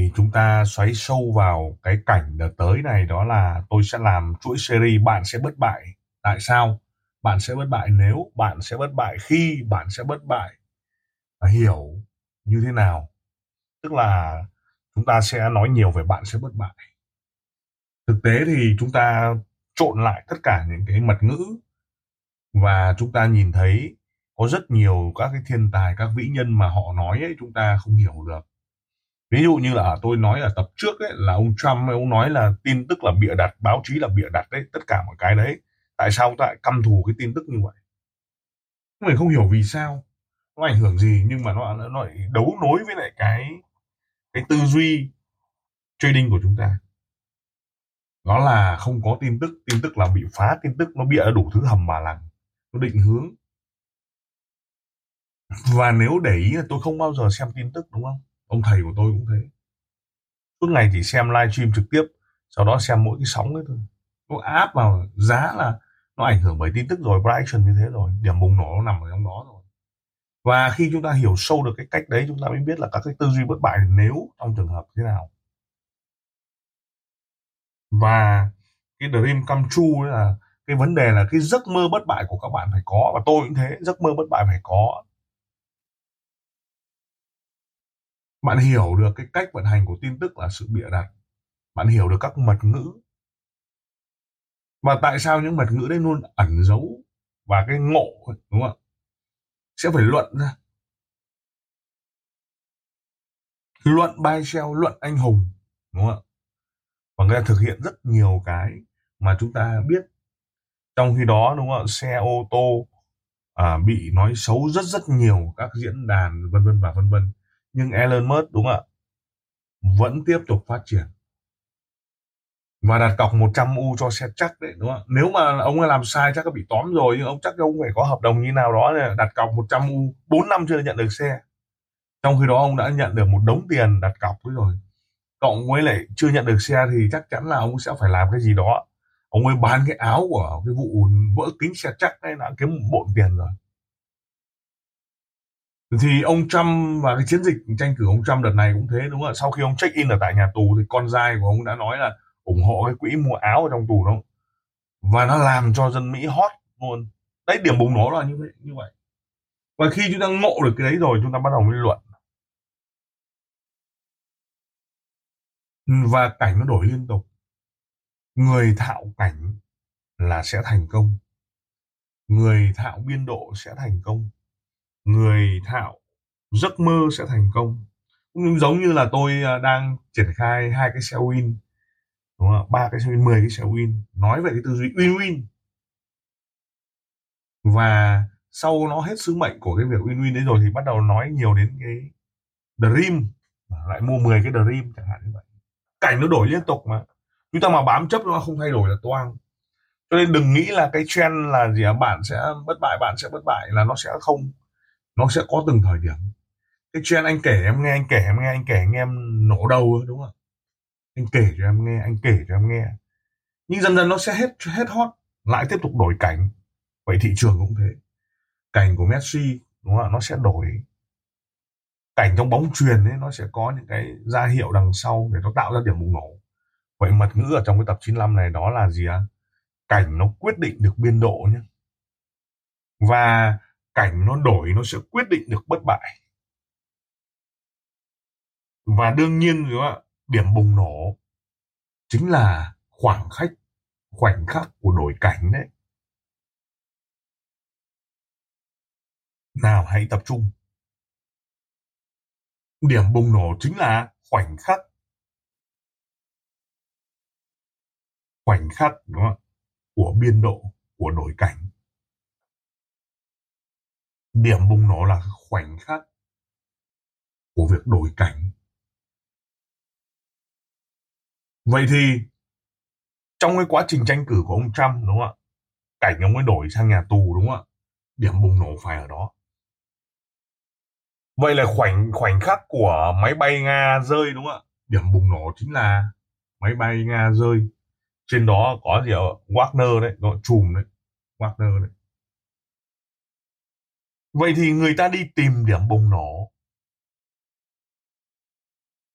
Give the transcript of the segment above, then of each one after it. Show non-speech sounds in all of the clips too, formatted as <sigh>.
thì chúng ta xoáy sâu vào cái cảnh đợt tới này đó là tôi sẽ làm chuỗi series bạn sẽ bất bại. Tại sao? Bạn sẽ bất bại nếu, bạn sẽ bất bại khi, bạn sẽ bất bại. Hiểu như thế nào? Tức là chúng ta sẽ nói nhiều về bạn sẽ bất bại. Thực tế thì chúng ta trộn lại tất cả những cái mật ngữ và chúng ta nhìn thấy có rất nhiều các cái thiên tài, các vĩ nhân mà họ nói ấy, chúng ta không hiểu được ví dụ như là à, tôi nói ở tập trước ấy, là ông Trump ông nói là tin tức là bịa đặt, báo chí là bịa đặt đấy tất cả mọi cái đấy. Tại sao ta lại căm thù cái tin tức như vậy? Mình không hiểu vì sao. Nó ảnh hưởng gì, nhưng mà nó nó lại đấu nối với lại cái cái tư duy trading của chúng ta. Đó là không có tin tức tin tức là bị phá, tin tức nó bịa đủ thứ hầm bà lằng, nó định hướng. Và nếu để ý là tôi không bao giờ xem tin tức, đúng không? Ông thầy của tôi cũng thế. Suốt ngày chỉ xem live stream trực tiếp, sau đó xem mỗi cái sóng ấy thôi. Nó áp vào giá là nó ảnh hưởng bởi tin tức rồi price như thế rồi, điểm bùng nổ nó nằm ở trong đó rồi. Và khi chúng ta hiểu sâu được cái cách đấy, chúng ta mới biết là các cái tư duy bất bại nếu trong trường hợp thế nào. Và cái dream come true là cái vấn đề là cái giấc mơ bất bại của các bạn phải có, và tôi cũng thế, giấc mơ bất bại phải có. Bạn hiểu được cái cách vận hành của tin tức là sự bịa đặt. Bạn hiểu được các mật ngữ. Và tại sao những mật ngữ đấy luôn ẩn giấu và cái ngộ đúng không sẽ phải luận ra. Luận bay treo luận anh hùng đúng không ạ? Và người ta thực hiện rất nhiều cái mà chúng ta biết. Trong khi đó đúng không ạ xe ô tô à, bị nói xấu rất rất nhiều các diễn đàn vân vân và vân vân nhưng Elon Musk, đúng không ạ? Vẫn tiếp tục phát triển. Và đặt cọc 100 u cho xe chắc đấy, đúng không nếu mà ông ấy làm sai chắc có bị tóm rồi, nhưng ông chắc ông phải có hợp đồng như nào đó này đặt cọc 100 u. 4 năm chưa nhận được xe. Trong khi đó ông đã nhận được một đống tiền đặt cọc rồi. Cộng với lại chưa nhận được xe thì chắc chắn là ông sẽ phải làm cái gì đó. Ông ấy bán cái áo của cái vụ vỡ kính xe chắc đấy đã kiếm một bộn tiền rồi thì ông Trump và cái chiến dịch tranh cử ông Trump đợt này cũng thế, đúng không ạ? Sau khi ông check in ở tại nhà tù thì con trai của ông đã nói là ủng hộ cái quỹ mua áo ở trong tù đó. Và nó làm cho dân Mỹ hot luôn. Đấy, điểm bùng nổ là như vậy như vậy. Và khi chúng ta ngộ được cái đấy rồi, chúng ta bắt đầu mới luận. Và cảnh nó đổi liên tục. Người thạo cảnh là sẽ thành công. Người thạo biên độ sẽ thành công người thạo giấc mơ sẽ thành công. Cũng giống như là tôi à, đang triển khai hai cái xe win, đúng không ba cái xe win, mười cái xe win. Nói về cái tư duy win win và sau nó hết sứ mệnh của cái việc win win đấy rồi thì bắt đầu nói nhiều đến cái dream. Lại mua 10 cái dream chẳng hạn như vậy. Cảnh nó đổi liên tục mà. Chúng ta mà bám chấp nó không thay đổi là toang. Cho nên đừng nghĩ là cái trend là gì à bạn sẽ bất bại, bạn sẽ bất bại là nó sẽ không nó sẽ có từng thời điểm. Cái chuyện anh kể, em nghe, anh kể, em nghe, anh kể, anh em nổ đầu đúng không anh kể cho em nghe, anh kể cho em nghe. Nhưng dần dần nó sẽ hết hết hot, lại tiếp tục đổi cảnh. Vậy thị trường cũng thế. Cảnh của Messi, đúng không nó sẽ đổi. Cảnh trong bóng truyền ấy, nó sẽ có những cái ra hiệu đằng sau để nó tạo ra điểm bùng nổ. Vậy mật ngữ ở trong cái tập 95 này đó là gì ạ? Cảnh nó quyết định được biên độ nhé và cảnh nó đổi, nó sẽ quyết định được bất bại. Và đương nhiên rồi điểm bùng nổ chính là khoảng khách, khoảnh khắc của đổi cảnh đấy. Nào, hãy tập trung. Điểm bùng nổ chính là khoảnh khắc. Khoảnh khắc, đúng không? của biên độ của đổi cảnh điểm bùng nổ là khoảnh khắc của việc đổi cảnh. Vậy thì trong cái quá trình tranh cử của ông Trump, đúng không ạ? Cảnh ông ấy đổi sang nhà tù, đúng không ạ? Điểm bùng nổ phải ở đó. Vậy là khoảnh khoảnh khắc của máy bay nga rơi, đúng không ạ? Điểm bùng nổ chính là máy bay nga rơi. Trên đó có gì ở Wagner đấy nó chùm đấy. Wagner đấy vậy thì người ta đi tìm điểm bùng nổ.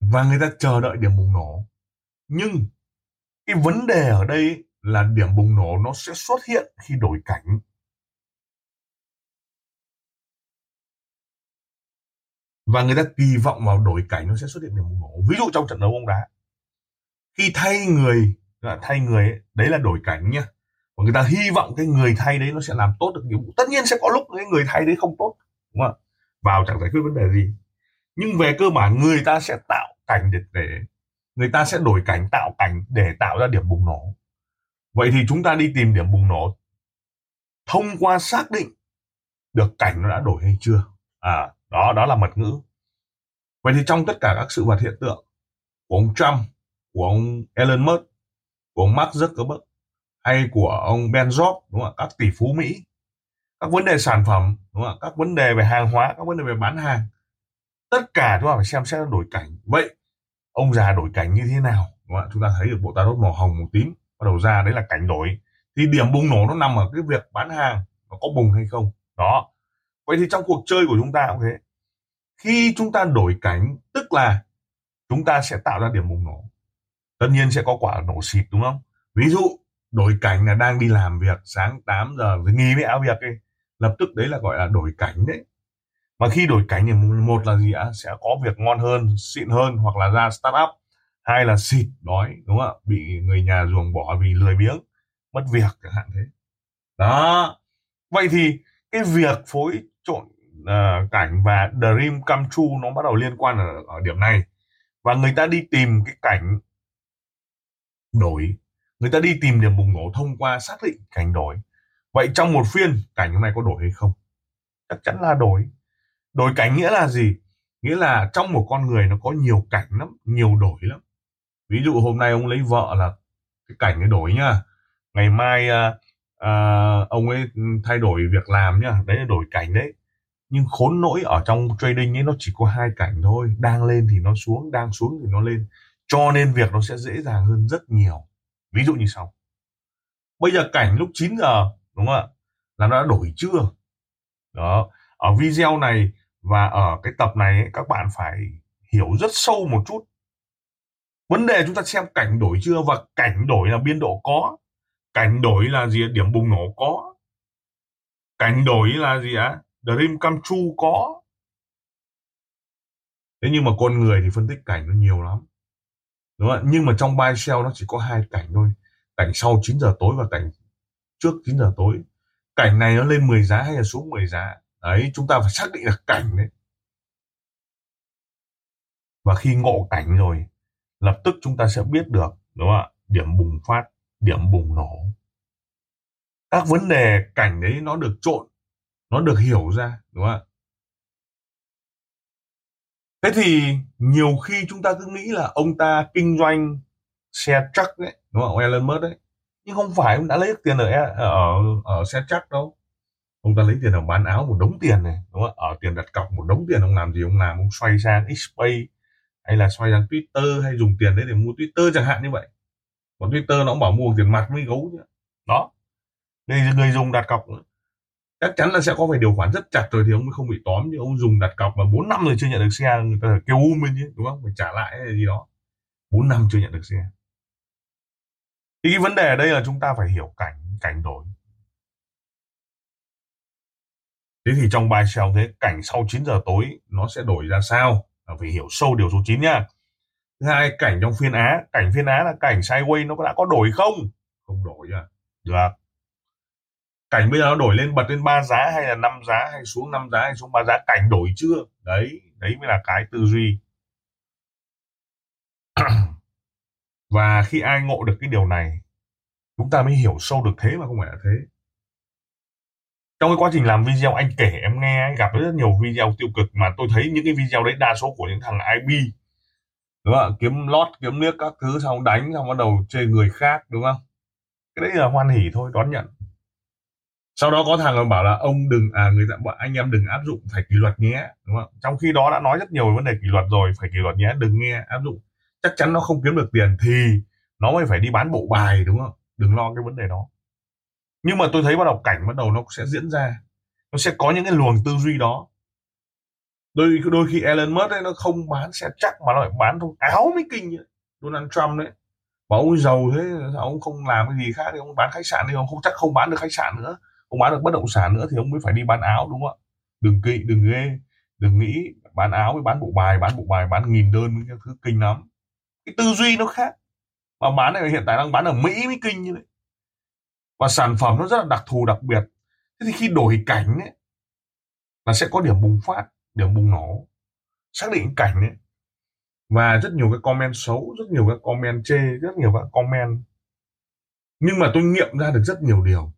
Và người ta chờ đợi điểm bùng nổ. Nhưng cái vấn đề ở đây là điểm bùng nổ nó sẽ xuất hiện khi đổi cảnh. Và người ta kỳ vọng vào đổi cảnh nó sẽ xuất hiện điểm bùng nổ. Ví dụ trong trận đấu bóng đá. Khi thay người thay người ấy, đấy là đổi cảnh nhá và người ta hy vọng cái người thay đấy nó sẽ làm tốt được nhiệm vụ. Tất nhiên sẽ có lúc cái người thay đấy không tốt đúng không vào chẳng giải quyết vấn đề gì. Nhưng về cơ bản người ta sẽ tạo cảnh để, để người ta sẽ đổi cảnh tạo cảnh để tạo ra điểm bùng nổ. Vậy thì chúng ta đi tìm điểm bùng nổ. Thông qua xác định được cảnh nó đã đổi hay chưa. À đó đó là mật ngữ. Vậy thì trong tất cả các sự vật hiện tượng của ông Trump của ông Elon Musk của ông Mark Zuckerberg hay của ông Ben Job đúng không các tỷ phú Mỹ. Các vấn đề sản phẩm, đúng không các vấn đề về hàng hóa, các vấn đề về bán hàng. Tất cả chúng ta phải xem xét đổi cảnh. Vậy, ông già đổi cảnh như thế nào? Đúng không? chúng ta thấy được bộ tarot màu hồng màu tím, bắt đầu ra đấy là cảnh đổi. Thì điểm bùng nổ nó nằm ở cái việc bán hàng nó có bùng hay không? Đó. Vậy thì trong cuộc chơi của chúng ta cũng thế. Khi chúng ta đổi cảnh, tức là chúng ta sẽ tạo ra điểm bùng nổ. Tất nhiên sẽ có quả nổ xịt, đúng không? Ví dụ đổi cảnh là đang đi làm việc sáng 8 giờ với nghỉ với áo việc ấy. Lập tức đấy là gọi là đổi cảnh đấy. Mà khi đổi cảnh thì một là gì ạ? Sẽ có việc ngon hơn xịn hơn hoặc là ra startup. Hai là xịt đói đúng không ạ? Bị người nhà ruồng bỏ vì lười biếng mất việc chẳng hạn thế. Đó. Vậy thì cái việc phối trộn uh, cảnh và dream come true nó bắt đầu liên quan ở, ở điểm này. Và người ta đi tìm cái cảnh đổi người ta đi tìm điểm bùng nổ thông qua xác định cảnh đổi. Vậy trong một phiên cảnh hôm nay có đổi hay không? Chắc chắn là đổi. Đổi cảnh nghĩa là gì? Nghĩa là trong một con người nó có nhiều cảnh lắm nhiều đổi lắm. Ví dụ hôm nay ông lấy vợ là cái cảnh ấy đổi nhá. Ngày mai à, à, ông ấy thay đổi việc làm nhá. Đấy là đổi cảnh đấy. Nhưng khốn nỗi ở trong trading ấy nó chỉ có hai cảnh thôi. Đang lên thì nó xuống đang xuống thì nó lên. Cho nên việc nó sẽ dễ dàng hơn rất nhiều ví dụ như sau. Bây giờ cảnh lúc 9 giờ đúng không ạ? Là nó đã đổi chưa? Đó. Ở video này và ở cái tập này ấy, các bạn phải hiểu rất sâu một chút. Vấn đề chúng ta xem cảnh đổi chưa và cảnh đổi là biên độ có. Cảnh đổi là gì điểm bùng nổ có. Cảnh đổi là gì á dream come true có. Thế nhưng mà con người thì phân tích cảnh nó nhiều lắm đúng không? nhưng mà trong buy sell nó chỉ có hai cảnh thôi. Cảnh sau 9 giờ tối và cảnh trước 9 giờ tối. Cảnh này nó lên 10 giá hay là xuống 10 giá? Đấy, chúng ta phải xác định được cảnh đấy. Và khi ngộ cảnh rồi, lập tức chúng ta sẽ biết được, đúng không ạ? Điểm bùng phát, điểm bùng nổ. Các vấn đề cảnh đấy nó được trộn, nó được hiểu ra, đúng không ạ? Thế thì nhiều khi chúng ta cứ nghĩ là ông ta kinh doanh xe truck đấy đúng không? Elon Musk đấy. Nhưng không phải, ông đã lấy được tiền ở ở ở xe truck đâu. Ông ta lấy tiền ở bán áo một đống tiền này, đúng không? Ở tiền đặt cọc một đống tiền, ông làm gì ông làm? Ông xoay sang xpay, hay là xoay sang twitter, hay dùng tiền đấy để mua twitter chẳng hạn như vậy. Còn twitter nó cũng bảo mua tiền mặt mới gấu chứ. Đó. Đây người dùng đặt cọc chắc chắn là sẽ có phải điều khoản rất chặt rồi thì ông mới không bị tóm. Như ông dùng đặt cọc mà 4 năm rồi chưa nhận được xe, người ta phải kêu um lên chứ đúng không? Phải trả lại hay gì đó. 4 năm chưa nhận được xe. Thì cái vấn đề ở đây là chúng ta phải hiểu cảnh cảnh đổi. Thế thì trong bài sell thế, cảnh sau 9 giờ tối, nó sẽ đổi ra sao? Là phải hiểu sâu điều số 9 nhá thứ hai, cảnh trong phiên á. Cảnh phiên á là cảnh sideways, nó đã có đổi không? Không đổi à được cảnh bây giờ nó đổi lên bật lên ba giá hay là năm giá hay xuống năm giá hay xuống ba giá, cảnh đổi chưa? Đấy đấy mới là cái tư duy. <clears throat> Và khi ai ngộ được cái điều này, chúng ta mới hiểu sâu được thế mà không phải là thế. Trong cái quá trình làm video, anh kể, em nghe, anh gặp rất nhiều video tiêu cực mà tôi thấy những cái video đấy đa số của những thằng IB đúng không kiếm lót, kiếm nước các thứ, xong đánh, xong bắt đầu chê người khác, đúng không? Cái đấy là hoan hỉ thôi, đón nhận sau đó có thằng còn bảo là, ông đừng à người ta, bọn anh em đừng áp dụng phải kỷ luật nhé. Đúng không? Trong khi đó đã nói rất nhiều về vấn đề kỷ luật rồi, phải kỷ luật nhé, đừng nghe áp dụng. Chắc chắn nó không kiếm được tiền thì nó mới phải đi bán bộ bài, đúng không? Đừng lo cái vấn đề đó. Nhưng mà tôi thấy bắt đầu cảnh bắt đầu nó sẽ diễn ra. Nó sẽ có những cái luồng tư duy đó. Đôi đôi khi Elon Musk ấy, nó không bán xe chắc mà nó lại bán thôi áo mới kinh ấy. Donald Trump đấy bảo ông giàu thế ông không làm cái gì khác thì ông bán khách sạn đi, ông không, chắc không bán được khách sạn nữa ông bán được bất động sản nữa thì ông mới phải đi bán áo, đúng không ạ? Đừng kỵ, đừng ghê, đừng nghĩ bán áo với bán bộ bài, bán bộ bài bán nghìn đơn cái thứ, kinh lắm. Cái tư duy nó khác. Mà bán này hiện tại đang bán ở Mỹ mới kinh như vậy. Và sản phẩm nó rất là đặc thù, đặc biệt. Thế thì khi đổi cảnh ấy, là sẽ có điểm bùng phát, điểm bùng nổ. Xác định cảnh ấy. Và rất nhiều cái comment xấu, rất nhiều cái comment chê, rất nhiều các comment. Nhưng mà tôi nghiệm ra được rất nhiều điều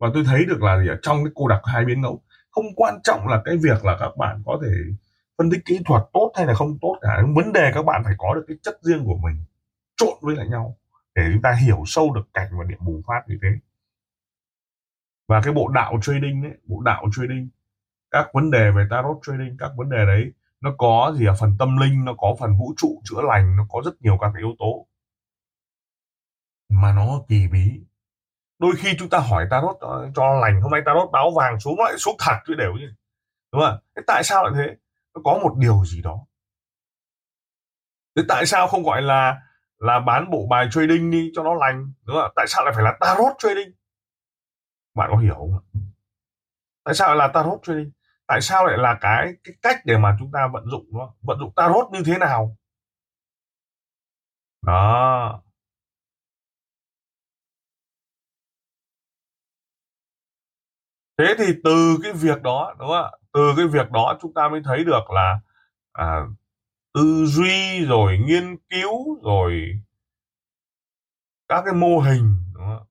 và tôi thấy được là gì ở trong cái cô đặc hai biến ngẫu, không quan trọng là cái việc là các bạn có thể phân tích kỹ thuật tốt hay là không tốt cả. Vấn đề các bạn phải có được cái chất riêng của mình, trộn với lại nhau để chúng ta hiểu sâu được cảnh và điểm bùng phát như thế. Và cái bộ đạo trading ấy, bộ đạo trading, các vấn đề về tarot trading, các vấn đề đấy, nó có gì ở phần tâm linh, nó có phần vũ trụ chữa lành, nó có rất nhiều các cái yếu tố. Mà nó kỳ bí đôi khi chúng ta hỏi tarot ờ, cho lành, hôm nay tarot báo vàng xuống, nó lại xuống thật chứ đều như đúng không? Thế tại sao lại thế? Nó có một điều gì đó. Thế tại sao không gọi là là bán bộ bài trading đi cho nó lành? Đúng không? Tại sao lại phải là tarot trading? Bạn có hiểu không tại sao lại là tarot trading? Tại sao lại là cái cái cách để mà chúng ta vận dụng nó vận dụng tarot như thế nào? Đó. Thế thì từ cái việc đó đúng không ạ? Từ cái việc đó chúng ta mới thấy được là à, tư duy rồi nghiên cứu rồi các cái mô hình đúng không?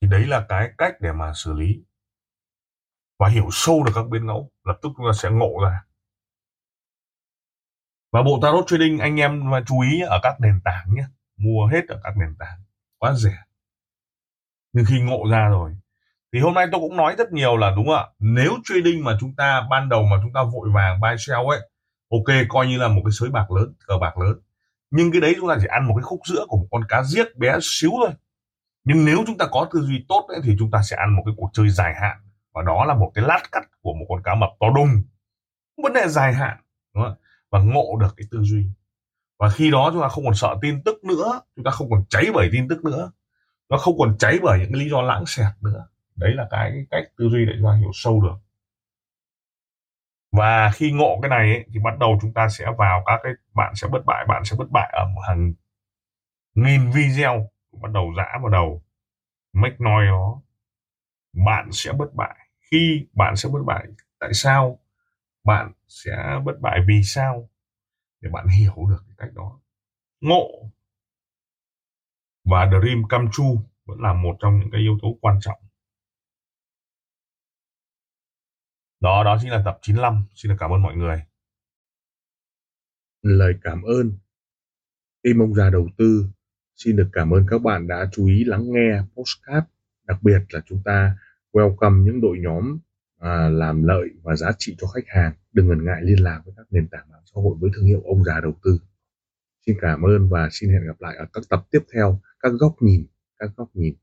thì đấy là cái cách để mà xử lý và hiểu sâu được các biến ngẫu. Lập tức chúng ta sẽ ngộ ra. Và bộ tarot trading anh em mà chú ý ở các nền tảng nhé. Mua hết ở các nền tảng quá rẻ. Nhưng khi ngộ ra rồi thì hôm nay tôi cũng nói rất nhiều là đúng ạ? Nếu trading mà chúng ta ban đầu mà chúng ta vội vàng buy sell ấy ok coi như là một cái sới bạc lớn cờ bạc lớn. Nhưng cái đấy chúng ta chỉ ăn một cái khúc giữa của một con cá giết bé xíu thôi. Nhưng nếu chúng ta có tư duy tốt ấy, thì chúng ta sẽ ăn một cái cuộc chơi dài hạn. Và đó là một cái lát cắt của một con cá mập to đùng. Vấn đề dài hạn đúng không? và ngộ được cái tư duy và khi đó chúng ta không còn sợ tin tức nữa chúng ta không còn cháy bởi tin tức nữa. Nó không còn cháy bởi những cái lý do lãng xẹt nữa. Đấy là cái cách tư duy để chúng ta hiểu sâu được. Và khi ngộ cái này ấy, thì bắt đầu chúng ta sẽ vào các cái bạn sẽ bất bại bạn sẽ bất bại ở một hàng nghìn video bắt đầu giã vào đầu. Make noise nó bạn sẽ bất bại. Khi bạn sẽ bất bại tại sao bạn sẽ bất bại? Vì sao? Để bạn hiểu được cái cách đó. Ngộ và dream come true vẫn là một trong những cái yếu tố quan trọng. Đó đó chính là tập 95 xin được cảm ơn mọi người. Lời cảm ơn. Tim ông già đầu tư xin được cảm ơn các bạn đã chú ý lắng nghe postcard đặc biệt là chúng ta welcome những đội nhóm à, làm lợi và giá trị cho khách hàng đừng ngần ngại liên lạc với các nền tảng mạng xã hội với thương hiệu ông già đầu tư. Xin cảm ơn và xin hẹn gặp lại ở các tập tiếp theo. Các góc nhìn, các góc nhìn.